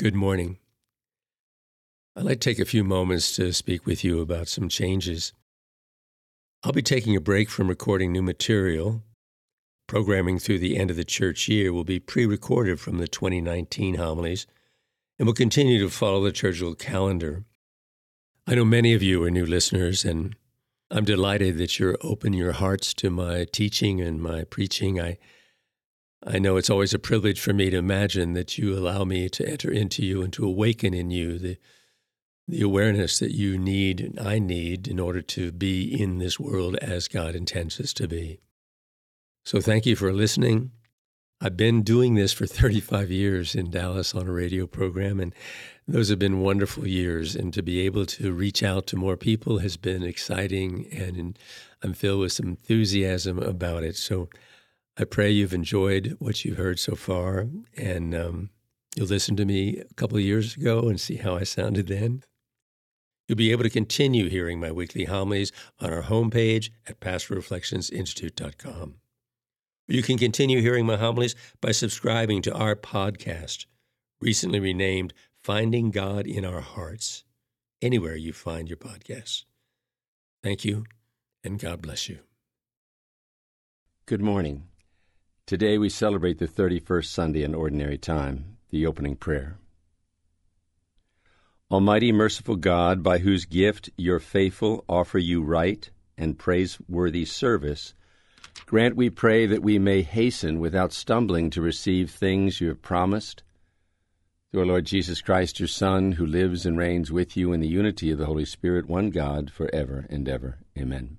Good morning. I'd like to take a few moments to speak with you about some changes. I'll be taking a break from recording new material. Programming through the end of the church year will be pre recorded from the 2019 homilies and will continue to follow the liturgical calendar. I know many of you are new listeners, and I'm delighted that you're open your hearts to my teaching and my preaching. I I know it's always a privilege for me to imagine that you allow me to enter into you and to awaken in you the, the awareness that you need and I need in order to be in this world as God intends us to be. So thank you for listening. I've been doing this for 35 years in Dallas on a radio program, and those have been wonderful years. And to be able to reach out to more people has been exciting, and I'm filled with some enthusiasm about it. So I pray you've enjoyed what you've heard so far, and um, you'll listen to me a couple of years ago and see how I sounded then. You'll be able to continue hearing my weekly homilies on our homepage at pastoralreflectionsinstitute.com. You can continue hearing my homilies by subscribing to our podcast, recently renamed Finding God in Our Hearts, anywhere you find your podcasts. Thank you, and God bless you. Good morning. Today we celebrate the 31st Sunday in Ordinary Time, the opening prayer. Almighty, merciful God, by whose gift your faithful offer you right and praiseworthy service, grant, we pray, that we may hasten without stumbling to receive things you have promised. Through our Lord Jesus Christ, your Son, who lives and reigns with you in the unity of the Holy Spirit, one God, for ever and ever. Amen.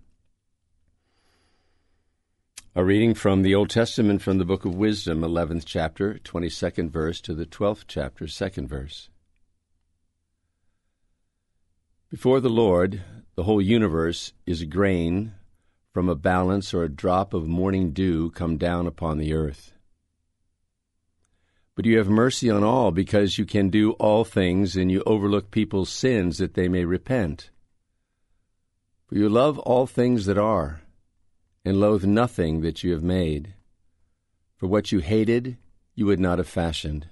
A reading from the Old Testament from the book of Wisdom, 11th chapter, 22nd verse to the 12th chapter, 2nd verse. Before the Lord, the whole universe is a grain from a balance or a drop of morning dew come down upon the earth. But you have mercy on all because you can do all things and you overlook people's sins that they may repent. For you love all things that are and loathe nothing that you have made. For what you hated, you would not have fashioned.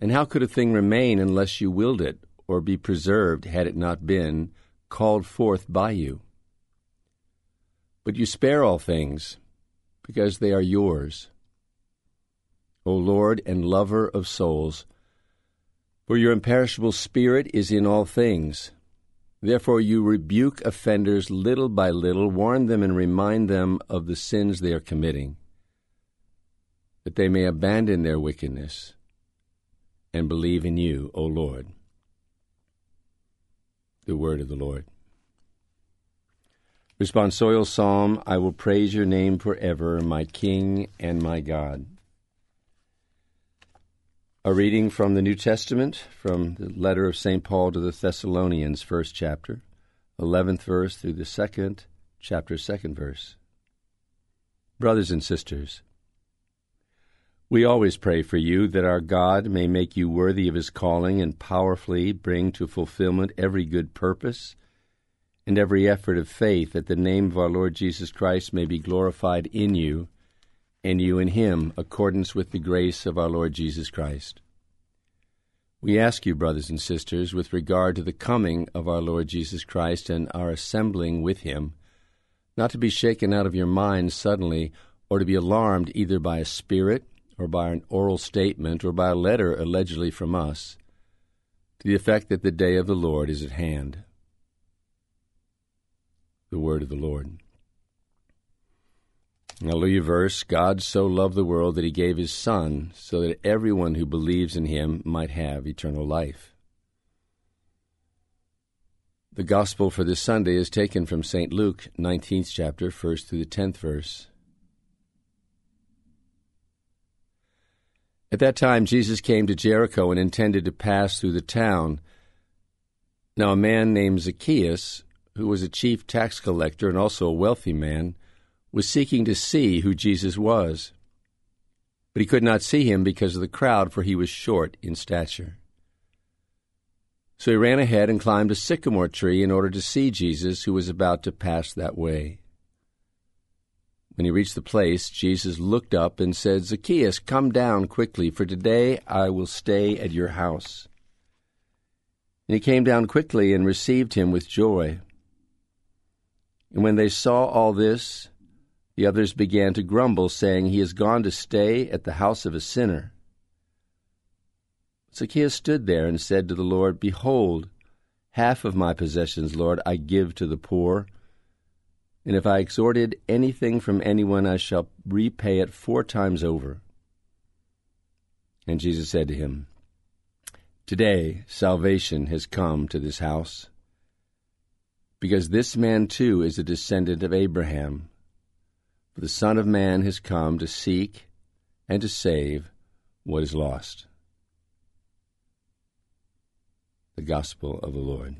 And how could a thing remain unless you willed it, or be preserved had it not been called forth by you? But you spare all things, because they are yours. O Lord and lover of souls, for your imperishable spirit is in all things Therefore, you rebuke offenders little by little, warn them and remind them of the sins they are committing, that they may abandon their wickedness and believe in you, O Lord. The word of the Lord. Responsorial Psalm I will praise your name forever, my King and my God. A reading from the New Testament, from the letter of St. Paul to the Thessalonians, first chapter, 11th verse through the second chapter, second verse. Brothers and sisters, we always pray for you that our God may make you worthy of his calling and powerfully bring to fulfillment every good purpose and every effort of faith, that the name of our Lord Jesus Christ may be glorified in you and you in him, accordance with the grace of our Lord Jesus Christ. We ask you, brothers and sisters, with regard to the coming of our Lord Jesus Christ and our assembling with him, not to be shaken out of your minds suddenly, or to be alarmed either by a spirit, or by an oral statement, or by a letter allegedly from us, to the effect that the day of the Lord is at hand. The word of the Lord. Hallelujah verse God so loved the world that he gave his Son, so that everyone who believes in him might have eternal life. The Gospel for this Sunday is taken from St. Luke, 19th chapter, 1st through the 10th verse. At that time, Jesus came to Jericho and intended to pass through the town. Now, a man named Zacchaeus, who was a chief tax collector and also a wealthy man, was seeking to see who Jesus was. But he could not see him because of the crowd, for he was short in stature. So he ran ahead and climbed a sycamore tree in order to see Jesus, who was about to pass that way. When he reached the place, Jesus looked up and said, Zacchaeus, come down quickly, for today I will stay at your house. And he came down quickly and received him with joy. And when they saw all this, the others began to grumble, saying, He has gone to stay at the house of a sinner. Zacchaeus stood there and said to the Lord, Behold, half of my possessions, Lord, I give to the poor. And if I extorted anything from anyone, I shall repay it four times over. And Jesus said to him, Today salvation has come to this house, because this man too is a descendant of Abraham. The Son of Man has come to seek and to save what is lost. The Gospel of the Lord.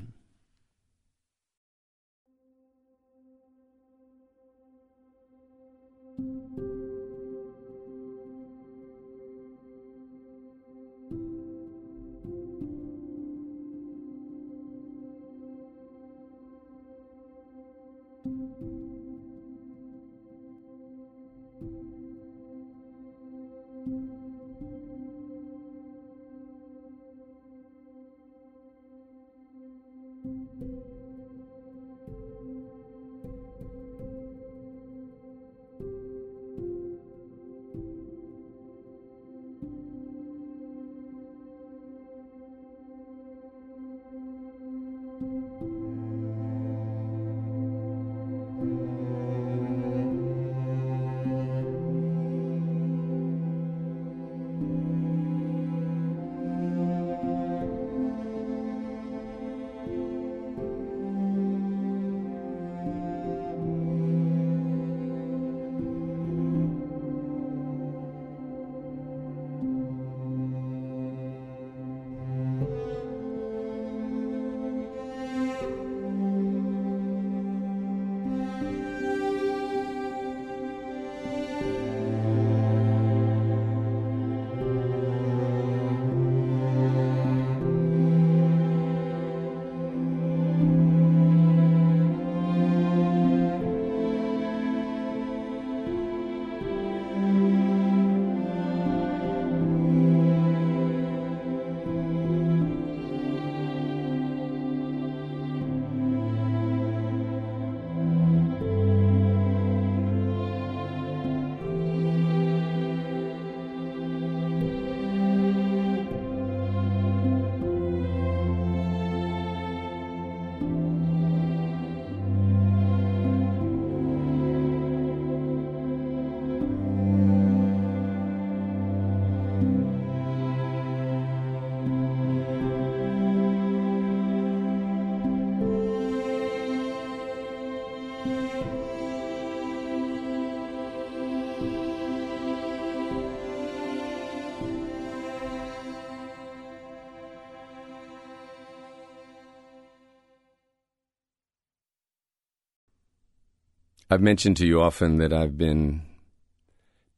I've mentioned to you often that I've been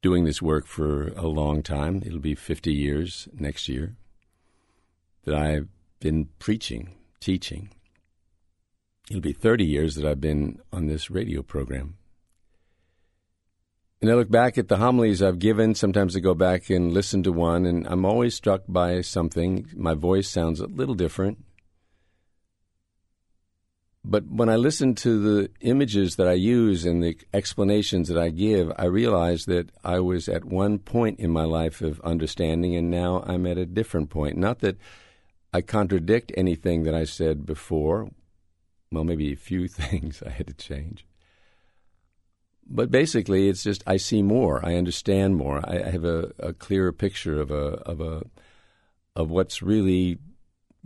doing this work for a long time. It'll be 50 years next year that I've been preaching, teaching. It'll be 30 years that I've been on this radio program. And I look back at the homilies I've given. Sometimes I go back and listen to one, and I'm always struck by something. My voice sounds a little different. But when I listen to the images that I use and the explanations that I give, I realize that I was at one point in my life of understanding, and now I'm at a different point. Not that I contradict anything that I said before. Well, maybe a few things I had to change. But basically, it's just I see more, I understand more, I have a, a clearer picture of a of a of what's really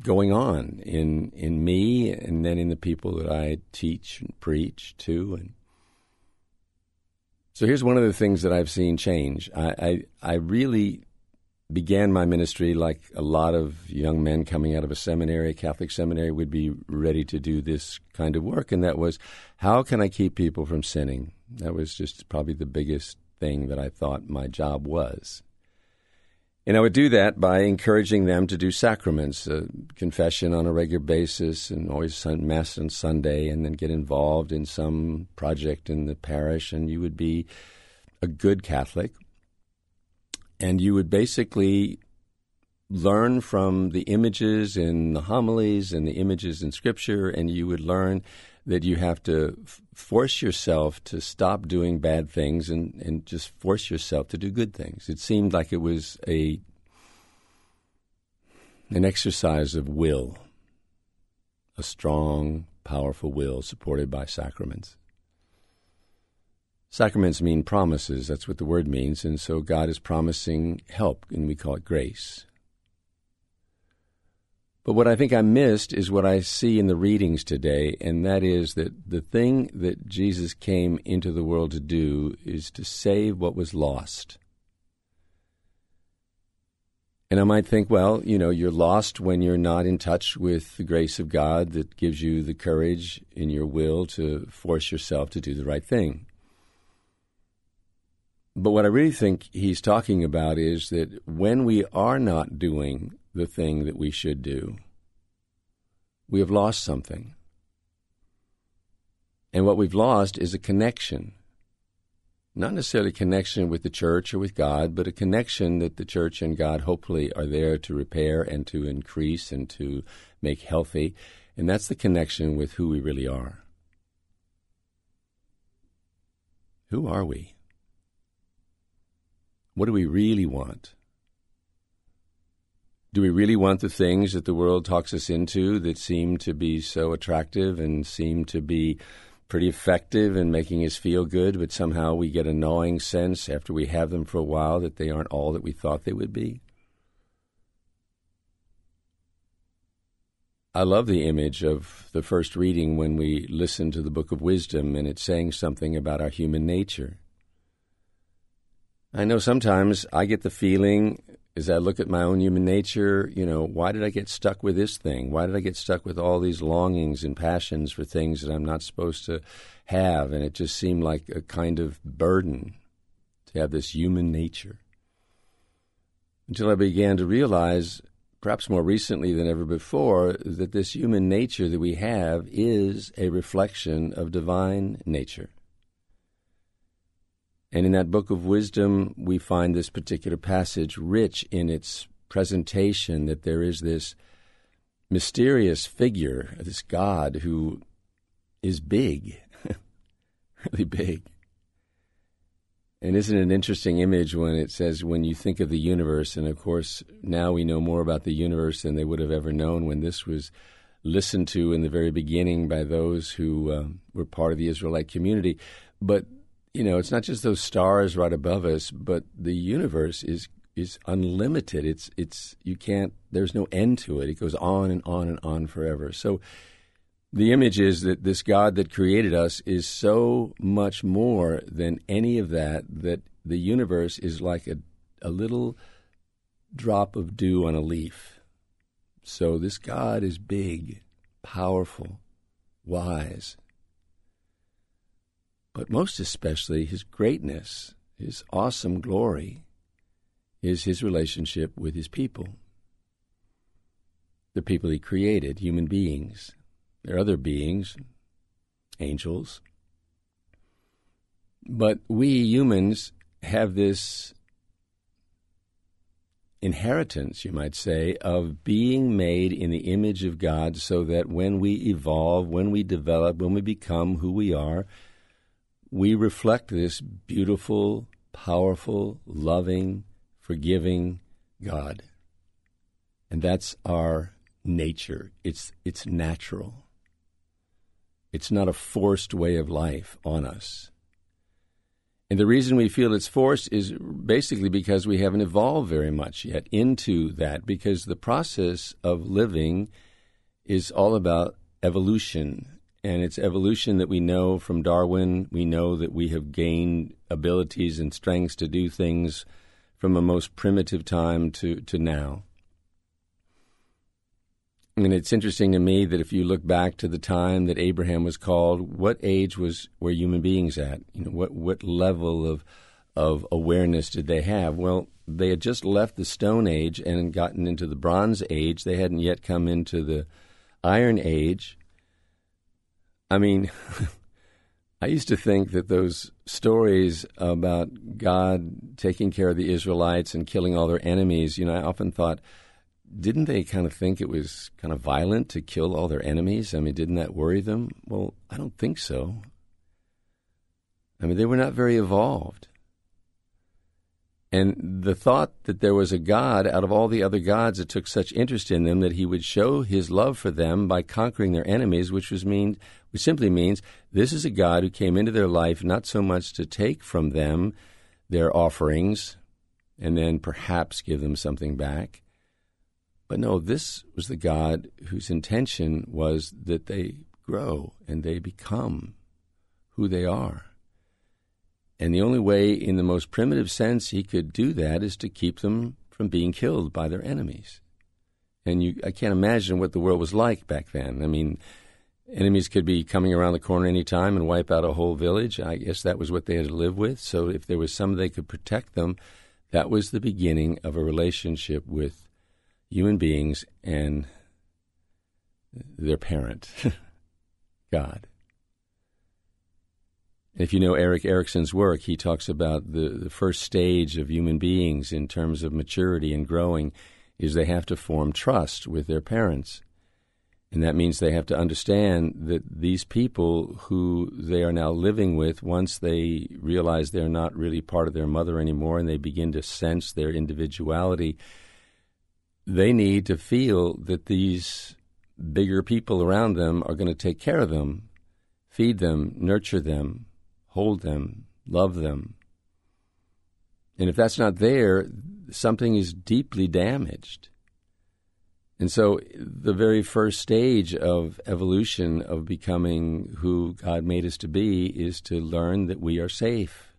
going on in in me and then in the people that I teach and preach to and so here's one of the things that I've seen change. I, I, I really began my ministry like a lot of young men coming out of a seminary, a Catholic seminary, would be ready to do this kind of work, and that was how can I keep people from sinning? That was just probably the biggest thing that I thought my job was. And I would do that by encouraging them to do sacraments, uh, confession on a regular basis, and always Mass on Sunday, and then get involved in some project in the parish. And you would be a good Catholic. And you would basically learn from the images in the homilies and the images in Scripture, and you would learn that you have to f- force yourself to stop doing bad things and, and just force yourself to do good things. It seemed like it was a an exercise of will, a strong, powerful will supported by sacraments. Sacraments mean promises, that's what the word means, and so God is promising help, and we call it grace. But what I think I missed is what I see in the readings today, and that is that the thing that Jesus came into the world to do is to save what was lost. And I might think, well, you know, you're lost when you're not in touch with the grace of God that gives you the courage in your will to force yourself to do the right thing. But what I really think he's talking about is that when we are not doing the thing that we should do, we have lost something. And what we've lost is a connection. Not necessarily a connection with the church or with God, but a connection that the church and God hopefully are there to repair and to increase and to make healthy. And that's the connection with who we really are. Who are we? What do we really want? Do we really want the things that the world talks us into that seem to be so attractive and seem to be pretty effective in making us feel good, but somehow we get a gnawing sense after we have them for a while that they aren't all that we thought they would be? I love the image of the first reading when we listen to the book of wisdom and it's saying something about our human nature. I know sometimes I get the feeling as I look at my own human nature, you know, why did I get stuck with this thing? Why did I get stuck with all these longings and passions for things that I'm not supposed to have? And it just seemed like a kind of burden to have this human nature. Until I began to realize, perhaps more recently than ever before, that this human nature that we have is a reflection of divine nature. And in that book of wisdom, we find this particular passage rich in its presentation that there is this mysterious figure, this God who is big, really big. And isn't it an interesting image when it says, when you think of the universe, and of course, now we know more about the universe than they would have ever known when this was listened to in the very beginning by those who uh, were part of the Israelite community. But you know, it's not just those stars right above us, but the universe is is unlimited. It's it's you can't. There's no end to it. It goes on and on and on forever. So. The image is that this God that created us is so much more than any of that, that the universe is like a, a little drop of dew on a leaf. So this God is big, powerful, wise, but most especially his greatness, his awesome glory, is his relationship with his people. The people he created, human beings. There are other beings, angels. But we humans have this inheritance, you might say, of being made in the image of God so that when we evolve, when we develop, when we become who we are, we reflect this beautiful, powerful, loving, forgiving God. And that's our nature. It's, it's natural. It's not a forced way of life on us. And the reason we feel it's forced is basically because we haven't evolved very much yet into that, because the process of living is all about evolution and it's evolution that we know from Darwin. We know that we have gained abilities and strengths to do things from a most primitive time to, to now. And it's interesting to me that if you look back to the time that Abraham was called, what age was were human beings at? You know, what what level of of awareness did they have? Well, they had just left the Stone Age and gotten into the Bronze Age. They hadn't yet come into the Iron Age. I mean, I used to think that those stories about God taking care of the Israelites and killing all their enemies, you know, I often thought, didn't they kind of think it was kind of violent to kill all their enemies? I mean, didn't that worry them? Well, I don't think so. I mean, they were not very evolved. And the thought that there was a God out of all the other gods that took such interest in them that he would show his love for them by conquering their enemies, which was mean which simply means this is a God who came into their life not so much to take from them their offerings and then perhaps give them something back. But no, this was the God whose intention was that they grow and they become who they are. And the only way, in the most primitive sense, he could do that is to keep them from being killed by their enemies. And you, I can't imagine what the world was like back then. I mean, enemies could be coming around the corner any time and wipe out a whole village. I guess that was what they had to live with. So if there was some they could protect them, that was the beginning of a relationship with human beings and their parent, God. If you know Erik Erikson's work, he talks about the, the first stage of human beings in terms of maturity and growing is they have to form trust with their parents. And that means they have to understand that these people who they are now living with, once they realize they're not really part of their mother anymore and they begin to sense their individuality, they need to feel that these bigger people around them are going to take care of them, feed them, nurture them, hold them, love them. And if that's not there, something is deeply damaged. And so, the very first stage of evolution of becoming who God made us to be is to learn that we are safe.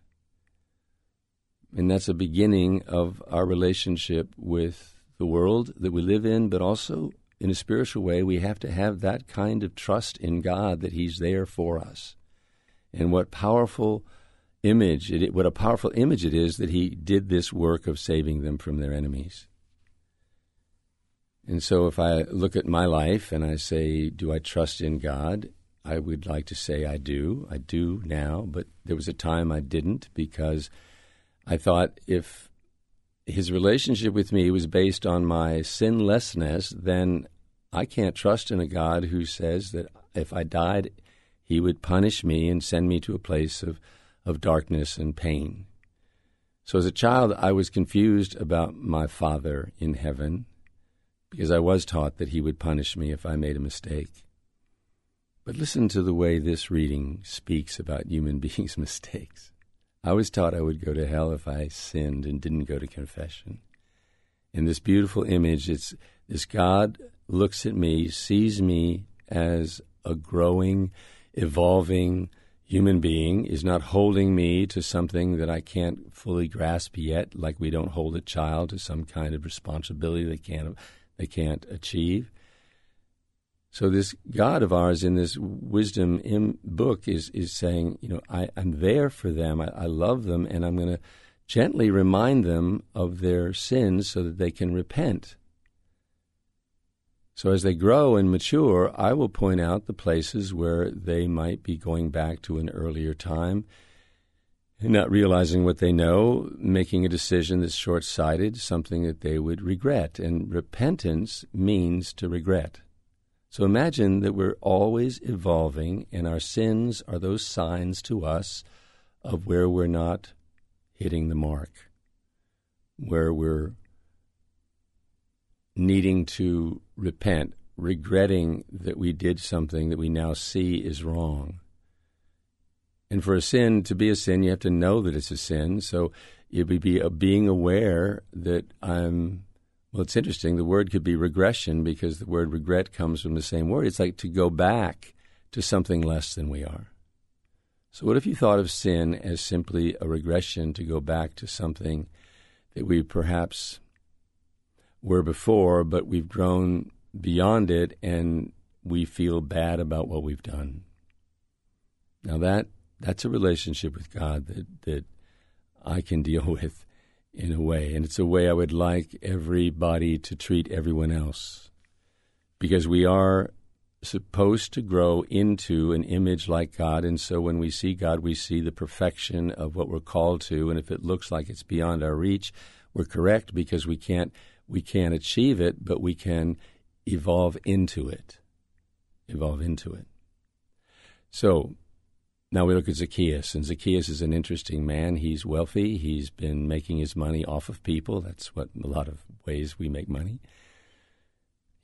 And that's a beginning of our relationship with the world that we live in, but also in a spiritual way, we have to have that kind of trust in God that He's there for us and what powerful image it, what a powerful image it is that he did this work of saving them from their enemies. And so if I look at my life and I say, do I trust in God? I would like to say I do. I do now, but there was a time I didn't because I thought if his relationship with me was based on my sinlessness, then I can't trust in a God who says that if I died he would punish me and send me to a place of, of darkness and pain. So as a child, I was confused about my Father in heaven because I was taught that he would punish me if I made a mistake. But listen to the way this reading speaks about human beings' mistakes. I was taught I would go to hell if I sinned and didn't go to confession. In this beautiful image, it's this God looks at me, sees me as a growing, evolving human being is not holding me to something that I can't fully grasp yet, like we don't hold a child to some kind of responsibility they can't they can't achieve. So this God of ours in this wisdom book is is saying, you know, I, am there for them. I, I love them, and I'm going to gently remind them of their sins so that they can repent. So as they grow and mature, I will point out the places where they might be going back to an earlier time not realizing what they know, making a decision that's short sighted, something that they would regret. And repentance means to regret. So imagine that we're always evolving, and our sins are those signs to us of where we're not hitting the mark, where we're needing to repent, regretting that we did something that we now see is wrong. And for a sin to be a sin, you have to know that it's a sin. So it would be a uh, being aware that I'm. Well, it's interesting. The word could be regression because the word regret comes from the same word. It's like to go back to something less than we are. So, what if you thought of sin as simply a regression to go back to something that we perhaps were before, but we've grown beyond it and we feel bad about what we've done. Now that that's a relationship with God that that I can deal with in a way. And it's a way I would like everybody to treat everyone else. Because we are supposed to grow into an image like God. And so when we see God, we see the perfection of what we're called to. And if it looks like it's beyond our reach, we're correct because we can't we can't achieve it, but we can evolve into it. Evolve into it. So now we look at Zacchaeus, and Zacchaeus is an interesting man. He's wealthy. He's been making his money off of people. That's what a lot of ways we make money.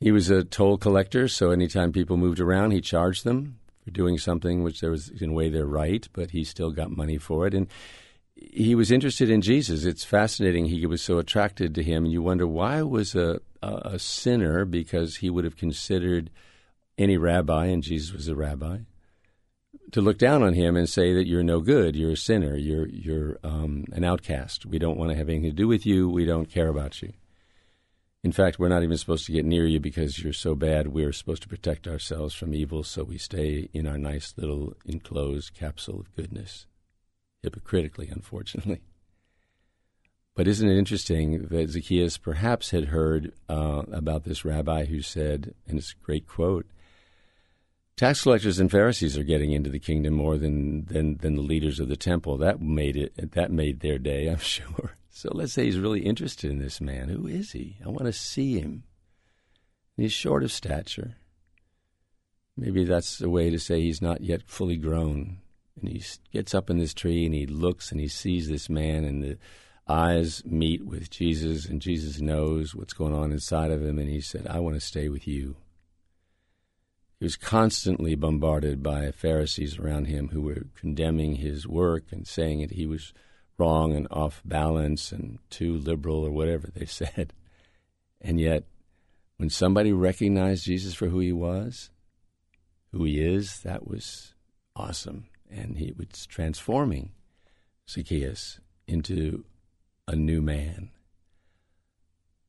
He was a toll collector, so anytime people moved around, he charged them for doing something which there was in a way they're right, but he still got money for it. And he was interested in Jesus. It's fascinating. He was so attracted to him, and you wonder why was a a sinner because he would have considered any rabbi, and Jesus was a rabbi, to look down on him and say that you're no good, you're a sinner, you're you're um, an outcast. We don't want to have anything to do with you. We don't care about you. In fact, we're not even supposed to get near you because you're so bad. We're supposed to protect ourselves from evil, so we stay in our nice little enclosed capsule of goodness, hypocritically, unfortunately. But isn't it interesting that Zacchaeus perhaps had heard uh, about this rabbi who said, and it's a great quote, tax collectors and Pharisees are getting into the kingdom more than, than, than the leaders of the temple. That made it that made their day, I'm sure. So let's say he's really interested in this man. Who is he? I want to see him. He's short of stature. Maybe that's a way to say he's not yet fully grown. And he gets up in this tree and he looks and he sees this man, and the eyes meet with Jesus, and Jesus knows what's going on inside of him. And he said, I want to stay with you. He was constantly bombarded by Pharisees around him who were condemning his work and saying that he was wrong and off balance and too liberal or whatever they said. And yet, when somebody recognized Jesus for who he was, who he is, that was awesome. And he was transforming Zacchaeus into a new man,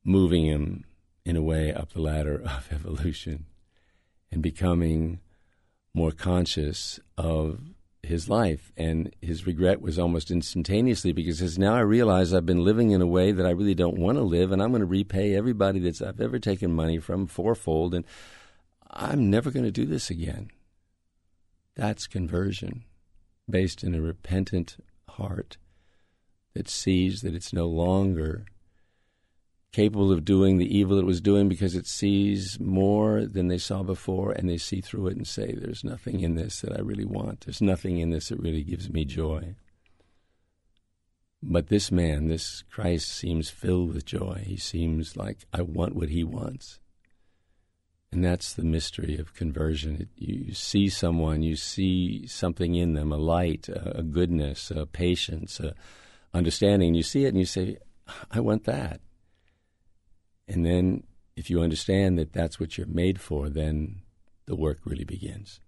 moving him in a way up the ladder of evolution and becoming more conscious of his life. And his regret was almost instantaneously because he says, now I realize I've been living in a way that I really don't want to live, and I'm going to repay everybody that I've ever taken money from fourfold, and I'm never going to do this again. That's conversion based in a repentant heart that sees that it's no longer capable of doing the evil it was doing because it sees more than they saw before and they see through it and say, There's nothing in this that I really want. There's nothing in this that really gives me joy. But this man, this Christ, seems filled with joy. He seems like, I want what he wants. And that's the mystery of conversion. It, you see someone, you see something in them, a light, a, a goodness, a patience, a understanding. You see it and you say, I want that. And then if you understand that that's what you're made for, then the work really begins.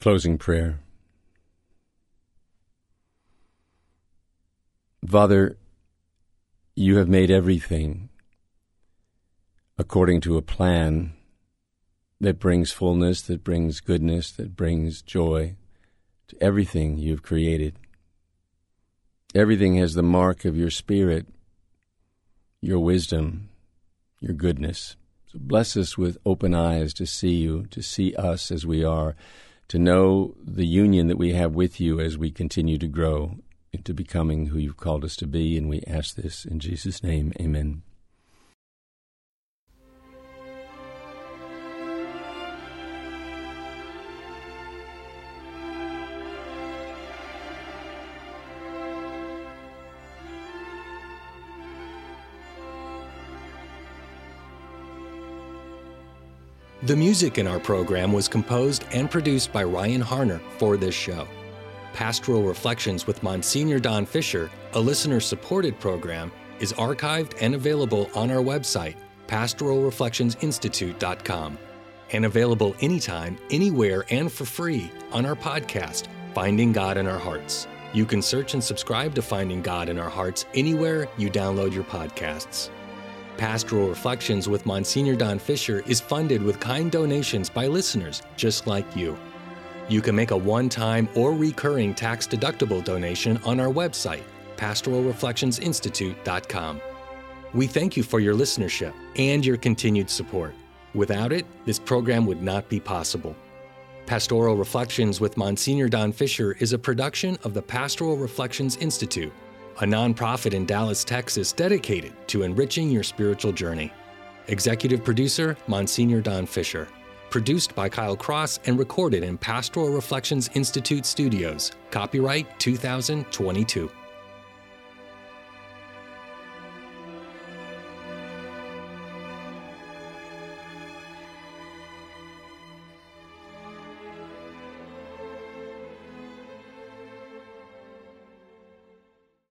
Closing prayer. Father, you have made everything according to a plan that brings fullness, that brings goodness, that brings joy to everything you've created. Everything has the mark of your Spirit, your wisdom, your goodness. So bless us with open eyes to see you, to see us as we are, to know the union that we have with you as we continue to grow into becoming who you've called us to be. And we ask this in Jesus' name. Amen. The music in our program was composed and produced by Ryan Harner for this show. Pastoral Reflections with Monsignor Don Fisher, a listener supported program, is archived and available on our website, pastoralreflectionsinstitute.com, and available anytime, anywhere, and for free on our podcast, Finding God in Our Hearts. You can search and subscribe to Finding God in Our Hearts anywhere you download your podcasts. Pastoral Reflections with Monsignor Don Fisher is funded with kind donations by listeners just like you. You can make a one time or recurring tax deductible donation on our website, pastoralreflectionsinstitute.com. We thank you for your listenership and your continued support. Without it, this program would not be possible. Pastoral Reflections with Monsignor Don Fisher is a production of the Pastoral Reflections Institute a nonprofit in Dallas, Texas dedicated to enriching your spiritual journey. Executive producer, Monsignor Don Fisher. Produced by Kyle Cross and recorded in Pastoral Reflections Institute studios. Copyright 2022.